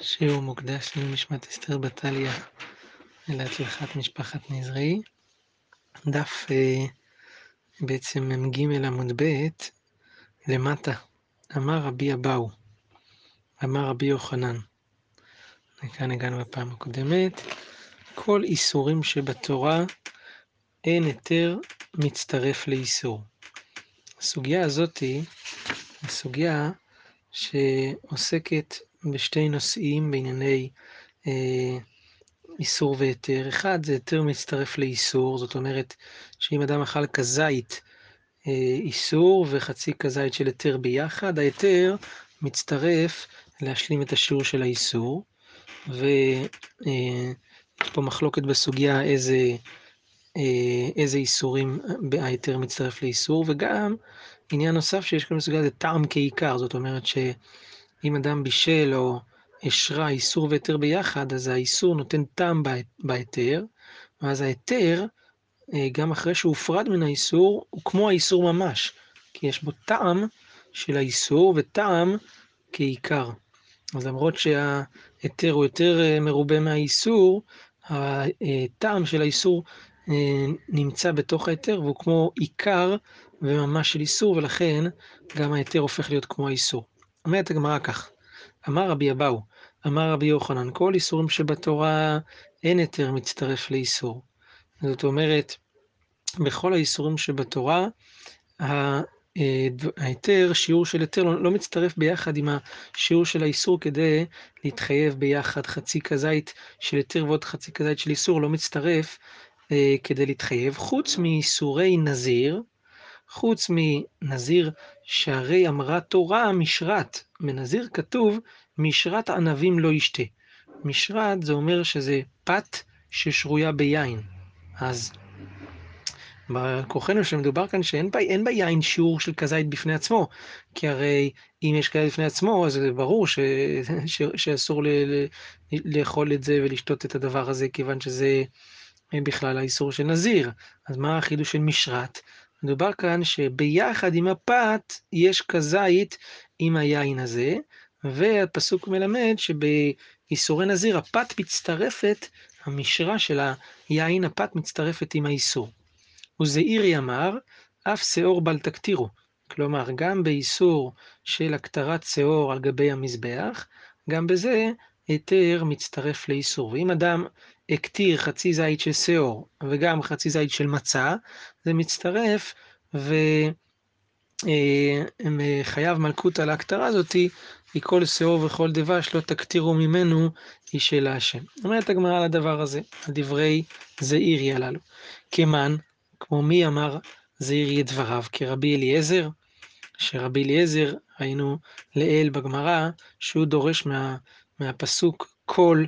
שיעור מוקדש לנשמת אסתר בטליה להצלחת משפחת נזרי. דף אה, בעצם מ"ג עמוד ב' למטה. אמר רבי אבאו, אמר רבי יוחנן, וכאן הגענו בפעם הקודמת, כל איסורים שבתורה אין היתר מצטרף לאיסור. הסוגיה הזאת היא סוגיה שעוסקת בשתי נושאים בענייני אה, איסור והיתר. אחד זה היתר מצטרף לאיסור, זאת אומרת שאם אדם אכל כזית אה, איסור וחצי כזית של היתר ביחד, ההיתר מצטרף להשלים את השיעור של האיסור, ויש אה, פה מחלוקת בסוגיה איזה, אה, איזה איסורים ההיתר מצטרף לאיסור, וגם עניין נוסף שיש כאן בסוגיה זה טעם כעיקר, זאת אומרת ש... אם אדם בישל או השרה איסור והיתר ביחד, אז האיסור נותן טעם בהיתר, ואז ההיתר, אה, גם אחרי שהוא הופרד מן האיסור, הוא כמו האיסור ממש, כי יש בו טעם של האיסור וטעם כעיקר. אז למרות שההיתר הוא יותר אה, מרובה מהאיסור, הטעם של האיסור אה, נמצא בתוך ההיתר והוא כמו עיקר וממש של איסור, ולכן גם ההיתר הופך להיות כמו האיסור. אומרת הגמרא כך, אמר רבי אבאו, אמר רבי יוחנן, כל איסורים שבתורה אין היתר מצטרף לאיסור. זאת אומרת, בכל האיסורים שבתורה, ההיתר, שיעור של היתר לא, לא מצטרף ביחד עם השיעור של האיסור כדי להתחייב ביחד. חצי כזית של היתר ועוד חצי כזית של איסור לא מצטרף אה, כדי להתחייב, חוץ מאיסורי נזיר, חוץ מנזיר שהרי אמרה תורה משרת. בנזיר כתוב משרת ענבים לא ישתה. משרת זה אומר שזה פת ששרויה ביין. אז בכוחנו שמדובר כאן שאין בה, ביין שיעור של כזית בפני עצמו, כי הרי אם יש כזית בפני עצמו, אז זה ברור ש, ש, שאסור ל, ל, לאכול את זה ולשתות את הדבר הזה, כיוון שזה בכלל האיסור של נזיר. אז מה החידוש של משרת? מדובר כאן שביחד עם הפת יש כזית עם היין הזה, והפסוק מלמד שבאיסורי נזיר הפת מצטרפת, המשרה של היין הפת מצטרפת עם האיסור. וזעירי אמר, אף שאור בל תקטירו. כלומר, גם באיסור של הקטרת שאור על גבי המזבח, גם בזה היתר מצטרף לאיסור. ואם אדם הקטיר חצי זית של שאור וגם חצי זית של מצה, זה מצטרף וחייב מלכות על ההקטרה הזאתי, כי כל שאור וכל דבש לא תקטירו ממנו היא של השם. אומרת הגמרא על הדבר הזה, על דברי זעירי הללו. כמן, כמו מי אמר זעירי את דבריו, כרבי אליעזר, שרבי אליעזר, ראינו לעיל בגמרא, שהוא דורש מה, מהפסוק כל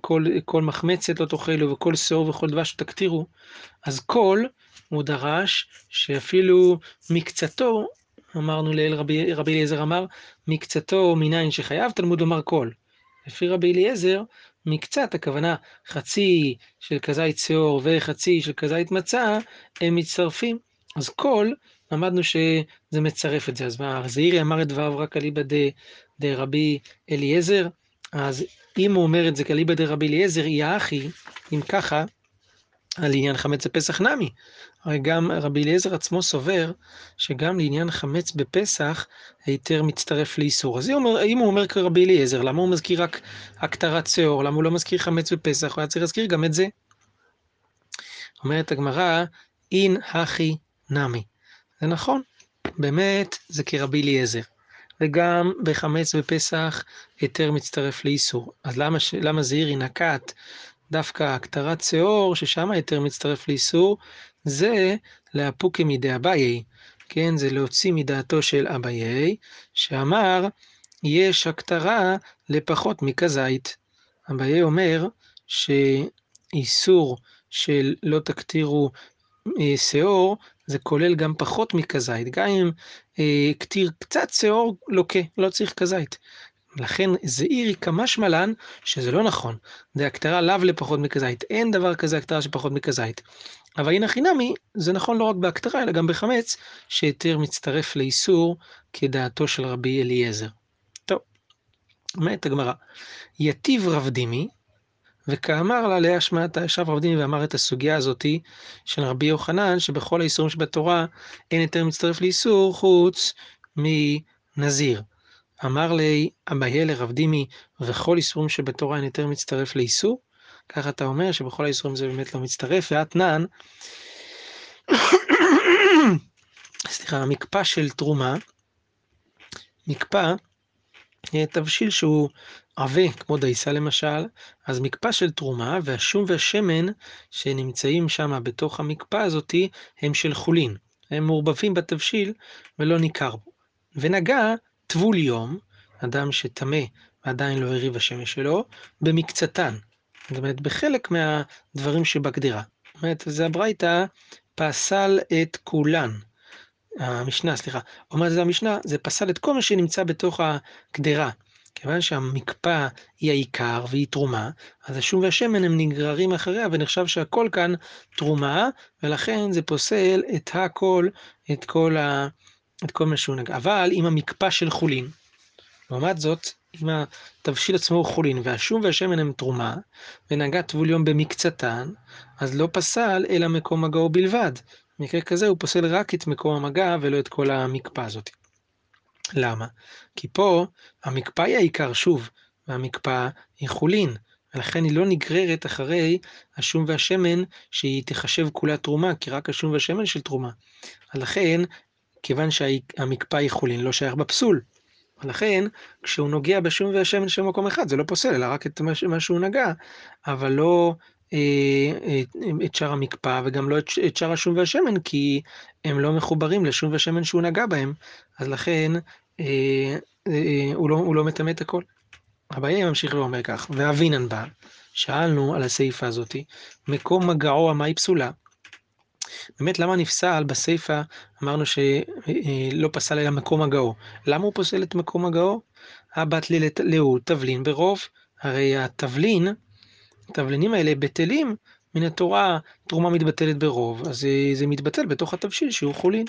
כל, כל מחמצת לא תאכלו וכל שאור וכל דבש תקטירו, אז כל הוא דרש שאפילו מקצתו, אמרנו לאל רבי, רבי אליעזר אמר, מקצתו מניין שחייב, תלמוד לומר כל. לפי רבי אליעזר, מקצת, הכוונה חצי של כזית שאור וחצי של כזית מצה, הם מצטרפים. אז כל, למדנו שזה מצרף את זה. אז מה, זעירי אמר את דבריו רק אליבא דרבי אליעזר, אז אם הוא אומר את זה כליבא דרבי אליעזר, אי אחי, אם ככה, על עניין חמץ בפסח נמי. הרי גם רבי אליעזר עצמו סובר שגם לעניין חמץ בפסח היתר מצטרף לאיסור. אז אם הוא אומר כרבי אליעזר, למה הוא מזכיר רק הקטרת שאור? למה הוא לא מזכיר חמץ בפסח? הוא היה צריך להזכיר גם את זה. אומרת הגמרא, אין הכי נמי. זה נכון, באמת זה כרבי אליעזר. וגם בחמץ בפסח היתר מצטרף לאיסור. אז למה, למה זעירי נקט דווקא הקטרת שאור, ששם היתר מצטרף לאיסור, זה לאפוקי מידי אביי, כן, זה להוציא מדעתו של אביי, שאמר, יש הקטרה לפחות מכזית. אביי אומר שאיסור של לא תקטירו אה, שאור, זה כולל גם פחות מכזית, גם אם אה, כתיר קצת שאור לוקה, לא צריך כזית. לכן זעירי כמשמע לן שזה לא נכון, זה הקטרה לאו לפחות מכזית, אין דבר כזה הקטרה שפחות מכזית. אבל הנה חינמי, זה נכון לא רק בהקטרה, אלא גם בחמץ, שהיתר מצטרף לאיסור כדעתו של רבי אליעזר. טוב, אומרת הגמרא, יתיב רב דימי, וכאמר לה לאה שמעתה, ישב רב דימי ואמר את הסוגיה הזאתי של רבי יוחנן, שבכל האיסורים שבתורה אין יותר מצטרף לאיסור חוץ מנזיר. אמר לי אביה לרב דימי, וכל איסורים שבתורה אין יותר מצטרף לאיסור? ככה אתה אומר שבכל האיסורים זה באמת לא מצטרף, ואתנן, סליחה, המקפא של תרומה, מקפא, תבשיל שהוא עבה, כמו דייסה למשל, אז מקפא של תרומה, והשום והשמן שנמצאים שם בתוך המקפא הזאתי, הם של חולין. הם מעורבבים בתבשיל ולא ניכר בו. ונגע טבול יום, אדם שטמא ועדיין לא הריב השמש שלו, במקצתן. זאת אומרת, בחלק מהדברים שבגדרה. זאת אומרת, זה הברייתא פסל את כולן. המשנה, סליחה, אומרת זה המשנה, זה פסל את כל מה שנמצא בתוך הקדרה. כיוון שהמקפא היא העיקר והיא תרומה, אז השום והשמן הם נגררים אחריה ונחשב שהכל כאן תרומה, ולכן זה פוסל את הכל, את כל, ה, את כל מה שהוא נגע. אבל אם המקפא של חולין, לעומת זאת, אם התבשיל עצמו הוא חולין והשום והשמן הם תרומה, ונגע טבול יום במקצתן, אז לא פסל אלא מקום מגעו בלבד. במקרה כזה הוא פוסל רק את מקום המגע ולא את כל המקפא הזאת. למה? כי פה המקפא היא העיקר שוב, והמקפא היא חולין, ולכן היא לא נגררת אחרי השום והשמן שהיא תחשב כולה תרומה, כי רק השום והשמן של תרומה. לכן, כיוון שהמקפא היא חולין, לא שייך בפסול. ולכן, כשהוא נוגע בשום והשמן של מקום אחד, זה לא פוסל, אלא רק את מה שהוא נגע, אבל לא את שאר המקפא וגם לא את שאר השום והשמן, כי הם לא מחוברים לשום והשמן שהוא נגע בהם, אז לכן אה, הוא לא, הוא לא מטמא את הכל. אביי ממשיך ואומר כך, ואבינן בא, שאלנו על הסעיפה הזאתי, מקום מגעו המה היא פסולה? באמת, למה נפסל בסיפא, אמרנו שלא פסל אלא מקום הגאו. למה הוא פוסל את מקום הגאו? הבת לאו תבלין ברוב, הרי התבלין, התבלינים האלה בטלים מן התורה, תרומה מתבטלת ברוב, אז זה, זה מתבטל בתוך התבשיל שהוא חולין.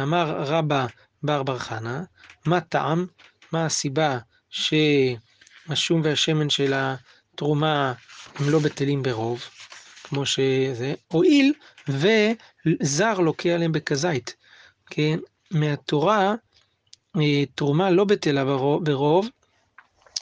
אמר רבא בר בר חנה, מה טעם, מה הסיבה שהשום והשמן של התרומה הם לא בטלים ברוב, כמו שזה, הואיל וזר לוקה עליהם בכזית, כן? מהתורה, אה, תרומה לא בטלה ברוב,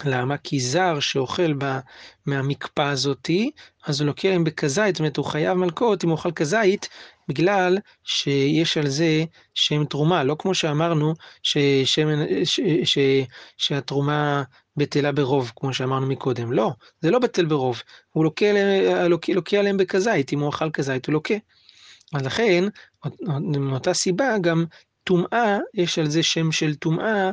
למה? כי זר שאוכל בה, מהמקפא הזאתי, אז הוא לוקח להם בכזית, זאת אומרת הוא חייב מלקות אם הוא אוכל כזית, בגלל שיש על זה שם תרומה, לא כמו שאמרנו ששמן, ש, ש, שהתרומה בטלה ברוב, כמו שאמרנו מקודם, לא, זה לא בטל ברוב, הוא לוקה, לוקה, לוקה עליהם בכזית, אם הוא אכל כזית הוא לוקה. אז לכן, מאותה סיבה גם טומאה, יש על זה שם של טומאה, אה,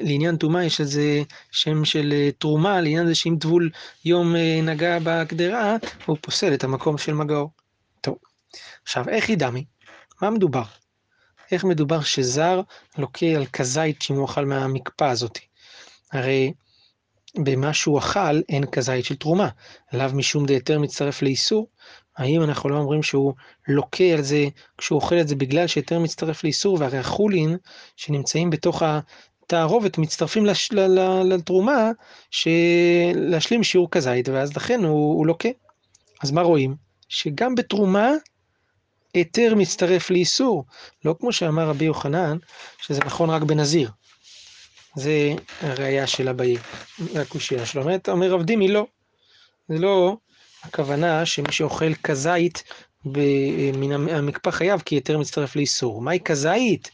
לעניין טומאה יש על זה שם של אה, תרומה, לעניין זה שאם טבול יום אה, נגע בקדרה, הוא פוסל את המקום של מגעו. טוב, עכשיו איך היא דמי? מה מדובר? איך מדובר שזר לוקה על כזית שאם הוא אכל מהמקפא הזאתי? הרי במה שהוא אכל אין כזית של תרומה, עליו משום דהיתר מצטרף לאיסור, האם אנחנו לא אומרים שהוא לוקה על זה כשהוא אוכל את זה בגלל שהיתר מצטרף לאיסור, והרי החולין שנמצאים בתוך התערובת מצטרפים לש, ל, ל, לתרומה להשלים שיעור כזית, ואז לכן הוא, הוא לוקה. אז מה רואים? שגם בתרומה היתר מצטרף לאיסור, לא כמו שאמר רבי יוחנן, שזה נכון רק בנזיר. זה הראייה של אביי, הקושייה שלו. אומר רב דימי, לא. זה לא הכוונה שמי שאוכל כזית מן המקפא חייב כי יותר מצטרף לאיסור. מהי כזית?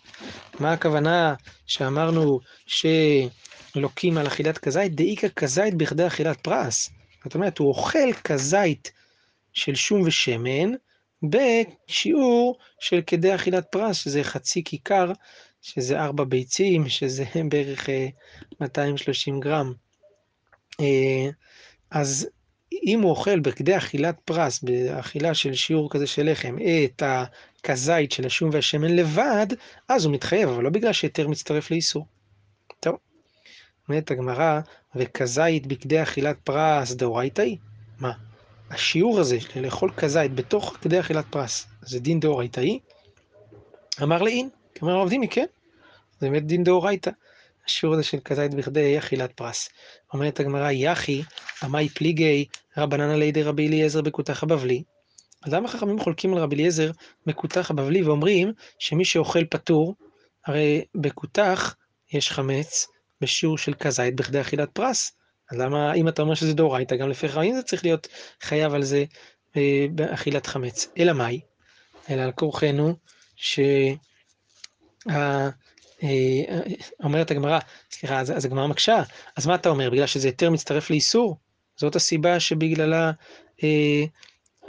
מה הכוונה שאמרנו שלוקים על אכילת כזית? דאיקה כזית בכדי אכילת פרס. זאת אומרת, הוא אוכל כזית של שום ושמן בשיעור של כדי אכילת פרס, שזה חצי כיכר, שזה ארבע ביצים, שזה בערך 230 אה, גרם. אה, אז אם הוא אוכל בכדי אכילת פרס, באכילה של שיעור כזה של לחם, את הכזית של השום והשמן לבד, אז הוא מתחייב, אבל לא בגלל שהיתר מצטרף לאיסור. טוב, אומרת הגמרא, וכזית בכדי אכילת פרס דאורייתא היא? מה? השיעור הזה של לאכול כזית בתוך כדי אכילת פרס, זה דין דאורייתא היא? אמר לאין, כלומר עובדים מכן, זה באמת דין דאורייתא. השיעור הזה של כזית בכדי אכילת פרס. אומרת הגמרא, יחי, עמי פליגי, רבנן עלי די רבי אליעזר בכותח הבבלי. אז למה חכמים חולקים על רבי אליעזר בכותח הבבלי ואומרים שמי שאוכל פטור, הרי בכותח יש חמץ בשיעור של כזית בכדי אכילת פרס. אז למה, אם אתה אומר שזה דאורייתא, גם לפי חיים זה צריך להיות חייב על זה אה, באכילת חמץ. אלא מאי? אלא על כורחנו, ש... אה, אומרת הגמרא, סליחה, אז, אז הגמרא מקשה, אז מה אתה אומר? בגלל שזה יותר מצטרף לאיסור? זאת הסיבה שבגללה אה,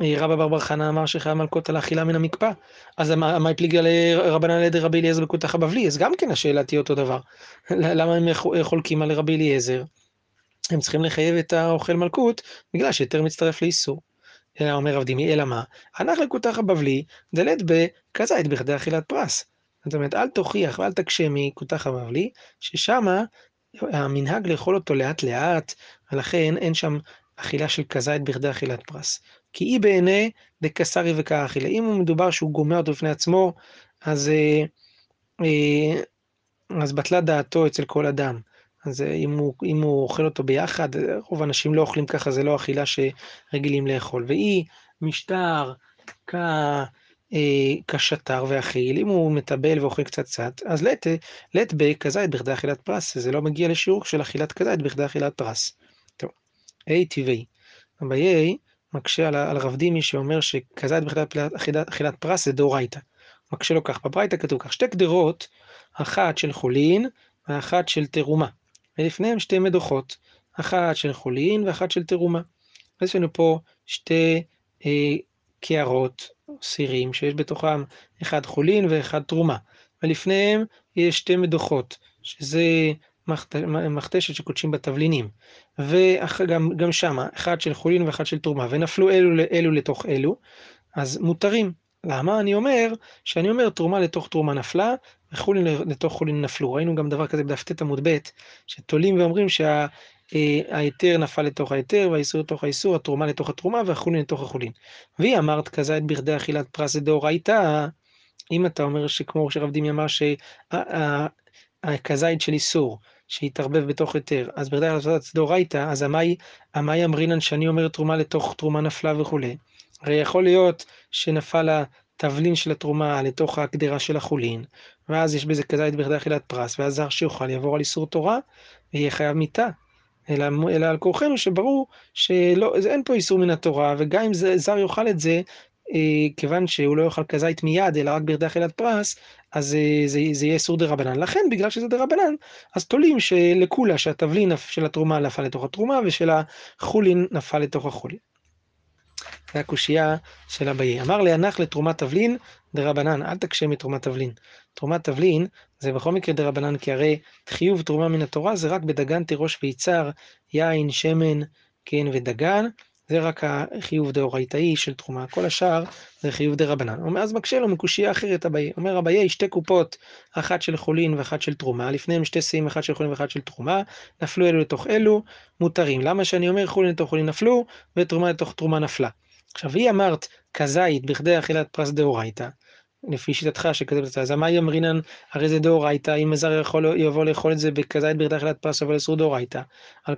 אה, רבא בר בר חנה אמר שחייב מלכות על האכילה מן המקפא. אז מה הפליגה לרבנן לידי רבי אליעזר בכותח הבבלי? אז גם כן השאלה תהיה אותו דבר. למה הם חולקים על רבי אליעזר? הם צריכים לחייב את האוכל מלכות בגלל שיותר מצטרף לאיסור. אלא אומר רב דימי, אלא מה? הנח לכותח הבבלי דלת בכזית בכדי אכילת פרס. זאת אומרת, אל תוכיח ואל תקשה מכותח הבבלי, ששמה המנהג לאכול אותו לאט לאט, ולכן אין שם אכילה של כזית בכדי אכילת פרס. כי אי בעיני דקסרי וכאכילה. אם הוא מדובר שהוא גומר אותו בפני עצמו, אז, אה, אה, אז בטלה דעתו אצל כל אדם. אז אה, אם הוא, אם הוא אוכל אותו ביחד, רוב האנשים לא אוכלים ככה, זה לא אכילה שרגילים לאכול. ואי משטר כ... כשטר ואכיל, אם הוא מטבל ואוכל קצת קצת, אז לט, לט בכזית בכדי אכילת פרס, זה לא מגיע לשיעור של אכילת כזית בכדי אכילת פרס. טוב, A טבעי. אביי מקשה על, על רב דימי שאומר שכזית בכדי אכילת, פרס זה דאורייתא. מקשה לו כך, בברייתא כתוב כך, שתי קדרות, אחת של חולין ואחת של תרומה. ולפניהם שתי מדוחות, אחת של חולין ואחת של תרומה. אז יש לנו פה שתי אה, קערות, סירים, שיש בתוכם אחד חולין ואחד תרומה. ולפניהם יש שתי מדוחות, שזה מכתשת שקודשים בתבלינים. וגם שמה, אחד של חולין ואחד של תרומה, ונפלו אלו לאלו לתוך אלו, אז מותרים. למה? אני אומר, שאני אומר תרומה לתוך תרומה נפלה, וחולין לתוך חולין נפלו. ראינו גם דבר כזה בדף ט עמוד ב', שתולים ואומרים שההיתר אה, נפל לתוך ההיתר, והאיסור לתוך האיסור, התרומה לתוך התרומה, והחולין לתוך החולין. והיא אמרת כזית בכדי אכילת פרס דאורייתא, אם אתה אומר שכמו שרב דימי אמר שהכזית של איסור, שהתערבב בתוך היתר, אז בכדי לעשות דאורייתא, אז המאי אמרינן שאני אומר תרומה לתוך תרומה נפלה וכולי. הרי יכול להיות שנפל התבלין של התרומה לתוך הקדרה של החולין, ואז יש בזה כזית בכדי אכילת פרס, ואז זר שיוכל יעבור על איסור תורה, ויהיה חייב מיתה. אלא, אלא על כורחנו שברור שאין פה איסור מן התורה, וגם אם זר יאכל את זה, אה, כיוון שהוא לא יאכל כזית מיד, אלא רק בכדי אכילת פרס, אז אה, זה, זה יהיה איסור דה רבנן. לכן, בגלל שזה דה רבנן, אז תולים שלכולה שהתבלין של התרומה נפל לתוך התרומה, ושל החולין נפל לתוך החולין. זה הקושייה של אביי. אמר להנח לתרומת תבלין דרבנן, אל תקשה מתרומת תבלין. תרומת תבלין זה בכל מקרה דרבנן, כי הרי חיוב תרומה מן התורה זה רק בדגן תירוש ויצהר, יין, שמן, כן, ודגן, זה רק החיוב דאורייתאי של תרומה, כל השאר זה חיוב דרבנן. אז מקשה לו מקושייה אחרת אביי. אומר אביי, שתי קופות, אחת של חולין ואחת של תרומה, לפניהם שתי שיאים, אחת של חולין ואחת של תרומה, נפלו אלו לתוך אלו, מותרים. למה שאני אומר חולין לתוך חולין נפלו, ותרומה לתוך תרומה נפלה? עכשיו, היא אמרת כזית בכדי אכילת פרס דאורייתא, לפי שיטתך שכתבת אז מה יאמרינן, הרי זה דאורייתא, אם הזר יכול יבוא לאכול את זה בכזית בכדי אכילת פרס, אבל אסור דאורייתא, על,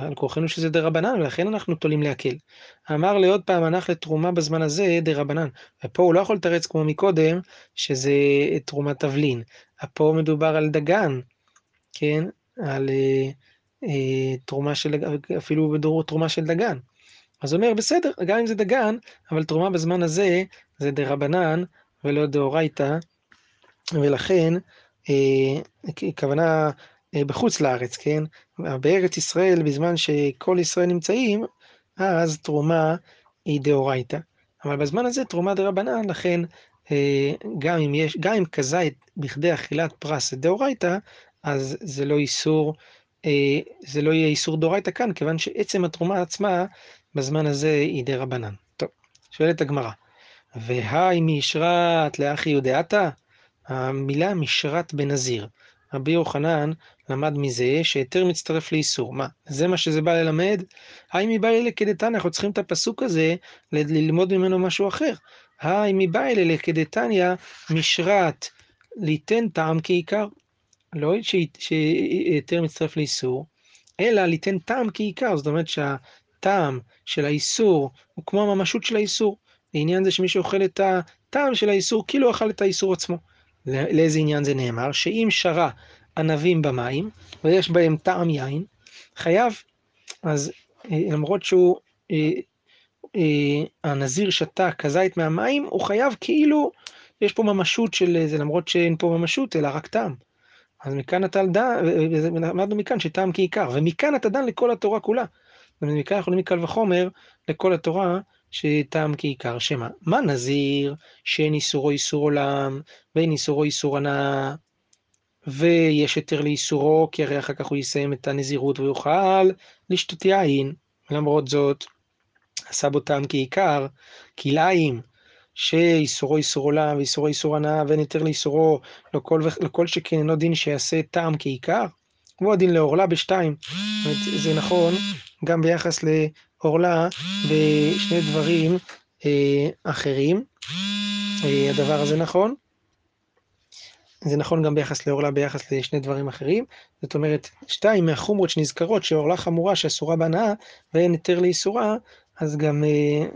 על כורחנו שזה דרבנן, ולכן אנחנו תולים להקל. אמר לי עוד פעם, הנח לתרומה בזמן הזה דרבנן, ופה הוא לא יכול לתרץ כמו מקודם, שזה תרומת תבלין, פה מדובר על דגן, כן, על אה, אה, תרומה של, אפילו תרומה של דגן. אז הוא אומר, בסדר, גם אם זה דגן, אבל תרומה בזמן הזה זה דה רבנן ולא דאורייתא, ולכן, אה, כוונה אה, בחוץ לארץ, כן? בארץ ישראל, בזמן שכל ישראל נמצאים, אז תרומה היא דאורייתא. אבל בזמן הזה תרומה דה רבנן, לכן אה, גם אם יש, גם אם כזית בכדי אכילת פרס דאורייתא, אז זה לא איסור, זה לא יהיה איסור דאורייתא כאן, כיוון שעצם התרומה עצמה בזמן הזה היא דה רבנן. טוב, שואלת הגמרא, והי מישרת לאחי יודעתה? המילה מישרת בנזיר. רבי יוחנן למד מזה שהיתר מצטרף לאיסור. מה, זה מה שזה בא ללמד? האם מבא אלה כדתניא, אנחנו צריכים את הפסוק הזה ללמוד ממנו משהו אחר. האם מבא אלה לכדתניא, מישרת ליתן טעם כעיקר. לא שהיתר מצטרף לאיסור, אלא ליתן טעם כעיקר, זאת אומרת שהטעם של האיסור הוא כמו הממשות של האיסור. לעניין זה שמי שאוכל את הטעם של האיסור, כאילו אכל את האיסור עצמו. לאיזה עניין זה נאמר? שאם שרה ענבים במים, ויש בהם טעם יין, חייב, אז אה, למרות שהוא, אה, אה, הנזיר שתה כזית מהמים, הוא חייב כאילו, יש פה ממשות של זה, למרות שאין פה ממשות, אלא רק טעם. אז מכאן אתה דן, למדנו מכאן שטעם כעיקר, ומכאן אתה דן לכל התורה כולה. ומכאן יכולים מקל וחומר לכל התורה שטעם כעיקר, שמה? מה נזיר שאין איסורו איסור עולם, ואין איסורו איסור הנאה, ויש היתר לאיסורו, כי הרי אחר כך הוא יסיים את הנזירות ויוכל לשתות יין. למרות זאת, עשה בו טעם כעיקר, כלאיים, שאיסורו איסור עולם ואיסורו איסור הנאה ואין היתר לאיסורו, לכל, לכל שכן אינו דין שיעשה טעם כעיקר, כמו הדין לעורלה בשתיים. זה נכון גם ביחס לעורלה בשני דברים אה, אחרים. אה, הדבר הזה נכון. זה נכון גם ביחס לעורלה ביחס לשני דברים אחרים. זאת אומרת, שתיים מהחומרות שנזכרות שעורלה חמורה שאסורה בהנאה ואין היתר לאיסורה, אז גם אה,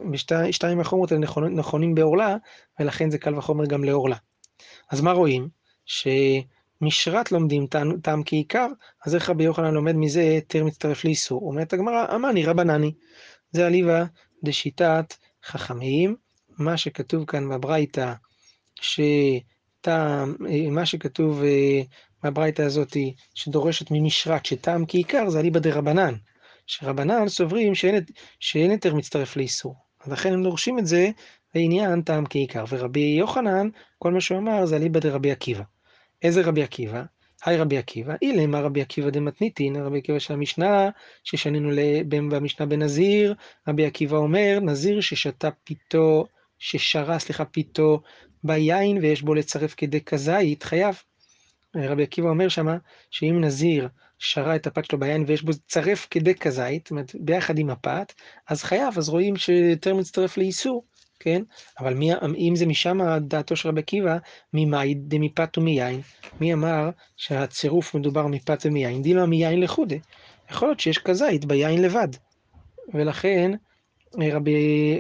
בשתיים מהחומרות האלה נכונים, נכונים בעורלה, ולכן זה קל וחומר גם לעורלה. אז מה רואים? שמשרת לומדים טעם, כעיקר, אז איך רבי יוחנן לומד מזה היתר מצטרף לאיסור? אומרת הגמרא, אמני רבנני. זה אליבא דשיטת חכמים, מה שכתוב כאן בברייתא, שטעם, מה שכתוב אה, בברייתא הזאת, שדורשת ממשרת שטעם כעיקר, זה אליבא דרבנן. שרבנן סוברים שאין היתר מצטרף לאיסור. אז לכן הם דורשים את זה לעניין טעם כעיקר. ורבי יוחנן, כל מה שהוא אמר זה אליבא דרבי עקיבא. איזה רבי עקיבא? היי רבי עקיבא, אילמה רבי עקיבא דמתניתין, רבי עקיבא של המשנה, ששנינו במשנה בנזיר, רבי עקיבא אומר, נזיר ששתה פיתו, ששרה, סליחה, פיתו ביין ויש בו לצרף כדי כזית, חייב. רבי עקיבא אומר שמה, שאם נזיר שרה את הפת שלו ביין ויש בו צרף כדי כזית, זאת אומרת, ביחד עם הפת, אז חייב, אז רואים שיותר מצטרף לאיסור, כן? אבל מי, אם זה משם דעתו של רבי עקיבא, ממאי דמפת ומיין, מי אמר שהצירוף מדובר מפת ומיין? דימה מיין לחודה. יכול להיות שיש כזית ביין לבד. ולכן רבי,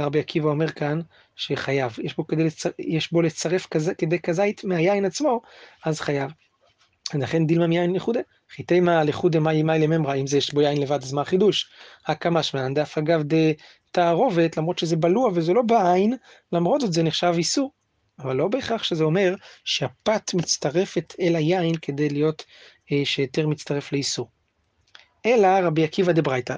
רבי עקיבא אומר כאן שחייב, יש בו, כדי לצר, יש בו לצרף כז, כדי כזית מהיין עצמו, אז חייב. ולכן דילמה מיין לחודה. חיטי מה לחודה מאי מאי לממרא, אם זה יש בו יין לבד, אז מה החידוש? הקמה שמען דף אגב דתערובת, למרות שזה בלוע וזה לא בעין, למרות זאת זה נחשב איסור. אבל לא בהכרח שזה אומר שהפת מצטרפת אל היין כדי להיות, אה, שהיתר מצטרף לאיסור. אלא רבי עקיבא דברייתא.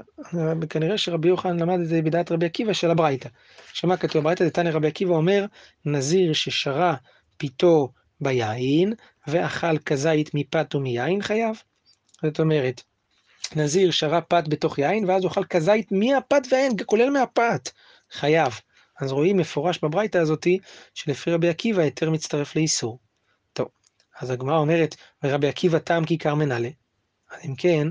כנראה שרבי יוחנן למד את זה בדעת רבי עקיבא של הברייתא. שמה כתוב בברייתא? דתניא רבי עקיבא אומר, נזיר ששרה פיתו ביין, ואכל כזית מפת ומיין חייב. זאת אומרת, נזיר שרה פת בתוך יין, ואז אוכל כזית מהפת והיין, כולל מהפת, חייב. אז רואים מפורש בברייתא הזאתי, שלפי רבי עקיבא היתר מצטרף לאיסור. טוב, אז הגמרא אומרת, ורבי עקיבא טעם כיכר מנהלה. אז אם כן,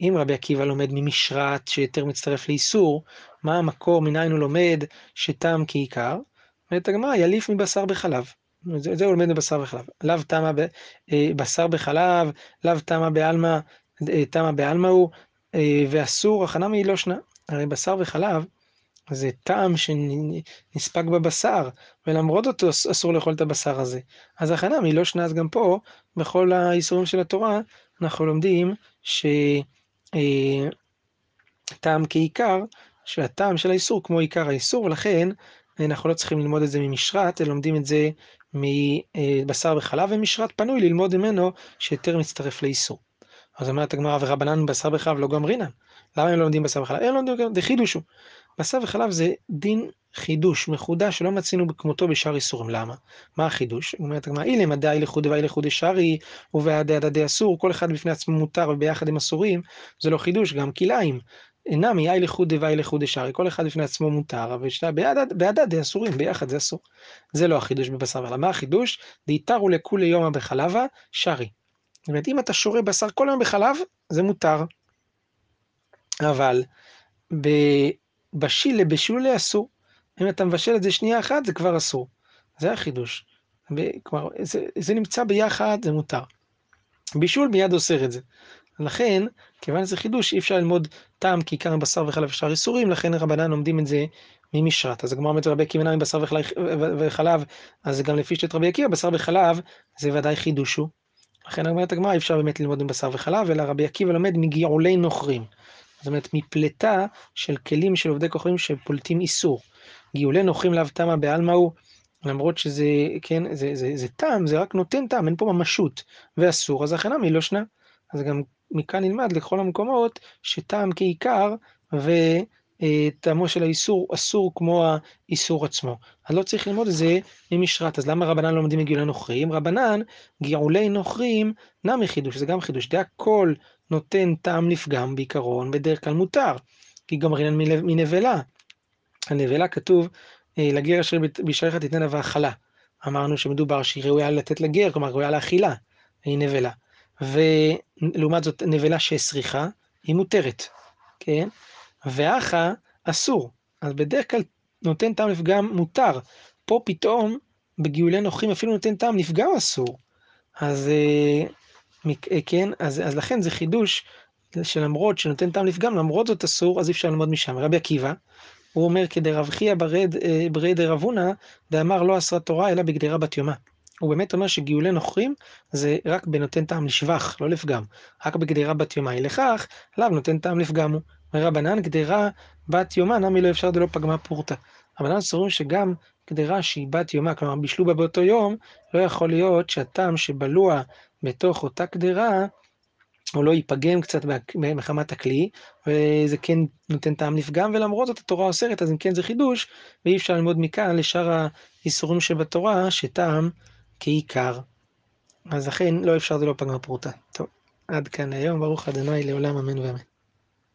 אם רבי עקיבא לומד ממשרת שיתר מצטרף לאיסור, מה המקור, מניין הוא לומד שטעם כעיקר? אומרת הגמרא, יליף מבשר בחלב. זה, זה הוא לומד בבשר וחלב. לאו תמה בבשר בחלב, לאו תמה בעלמא, אה, תמה בעלמא הוא, אה, ואסור הכנה מי לא שנה. הרי בשר וחלב זה טעם שנספג בבשר, ולמרות אותו אסור לאכול את הבשר הזה. אז הכנה מי לא שנה, אז גם פה, בכל האיסורים של התורה, אנחנו לומדים שטעם אה, כעיקר, שהטעם של האיסור כמו עיקר האיסור, ולכן אנחנו לא צריכים ללמוד את זה ממשרת, אלא לומדים את זה מבשר וחלב, ומשרת פנוי ללמוד ממנו שיותר מצטרף לאיסור. אז אומרת הגמרא, ורבנן בשר וחלב לא גמרינן. למה הם לא לומדים בשר וחלב? הם לומדים, זה חידושו. בשר וחלב זה דין חידוש, מחודש, שלא מצינו כמותו בשאר איסורים. למה? מה החידוש? אומרת הגמרא, אילם עדיי לחודי ואי לחודי שרי, ובעדי עדי אסור, כל אחד בפני עצמו מותר וביחד הם אסורים, זה לא חידוש, גם כלאיים. אינם אי לחוד דווי לחוד דשארי, כל אחד בפני עצמו מותר, אבל בעדה די אסורים, ביחד זה אסור. זה לא החידוש בבשר וחלב. מה החידוש? דהיתרו לכולי יומא בחלבה, שרי. זאת אומרת, אם אתה שורה בשר כל יום בחלב, זה מותר. אבל בשילה, לבשולה אסור. אם אתה מבשל את זה שנייה אחת, זה כבר אסור. זה החידוש. כלומר, זה, זה נמצא ביחד, זה מותר. בישול מיד אוסר את זה. לכן, כיוון שזה חידוש, אי אפשר ללמוד טעם כי עיקר בשר וחלב ושאר איסורים, לכן רבנן לומדים את זה ממשרת. אז הגמרא אומרת רבי עקיבא נמי בשר וחלב, אז גם לפי שאת רבי עקיבא, בשר וחלב זה ודאי חידוש הוא. לכן אומרת הגמרא, אי אפשר באמת ללמוד עם בשר וחלב, אלא רבי עקיבא לומד מגעולי נוכרים. זאת אומרת, מפלטה של כלים של עובדי כוכבים שפולטים איסור. גאולי נוכרים לאו תמה בעלמא הוא, למרות שזה, כן, זה, זה, זה טעם, זה רק נותן טעם, אין פה ממשות, ואסור, אז הכנה מי לא שנה. אז גם מכאן נלמד לכל המקומות שטעם כעיקר, וטעמו של האיסור אסור כמו האיסור עצמו. אז לא צריך ללמוד את זה ממשרת. אז למה רבנן לא לומדים מגאולי נוכרים? רבנן, גאולי נוכרים, נמי חידוש, זה גם חידוש. די הכל נותן טעם לפגם בעיקרון, בדרך כלל מותר. כי גם רינן מנבלה. הנבלה כתוב, אה, לגר אשר בשעריך תתננה והאכלה. אמרנו שמדובר שהיא ראויה לתת לגר, כלומר ראויה לאכילה, היא נבלה. ולעומת זאת נבלה שהסריחה, היא מותרת, כן? ואחה אסור. אז בדרך כלל נותן טעם לפגם מותר. פה פתאום בגאולי נוכרים אפילו נותן טעם לפגם אסור. אז אה, כן, אז, אז לכן זה חידוש שלמרות שנותן טעם לפגם, למרות זאת אסור, אז אי אפשר ללמוד משם. רבי עקיבא, הוא אומר כדרב חייא ברי דרב הונא, דאמר לא אסרה תורה אלא בגדרה בת יומה. הוא באמת אומר שגאולי נוכרים זה רק בנותן טעם לשבח, לא לפגם. רק בגדרה בת יומי. לכך, לאו נותן טעם לפגמו. ורבנן גדרה בת יומה, נמי לא אפשר דלא פגמה פורתא. רבנן סבורים שגם גדרה שהיא בת יומה, כלומר בישלו בה באותו יום, לא יכול להיות שהטעם שבלוע בתוך אותה גדרה, הוא לא ייפגם קצת מחמת הכלי, וזה כן נותן טעם לפגם, ולמרות זאת התורה אוסרת, אז אם כן זה חידוש, ואי אפשר ללמוד מכאן לשאר האיסורים שבתורה, שטעם כעיקר. אז לכן לא אפשר זה לא פגמה פרוטה. טוב, עד כאן היום, ברוך ה' לעולם אמן ואמן.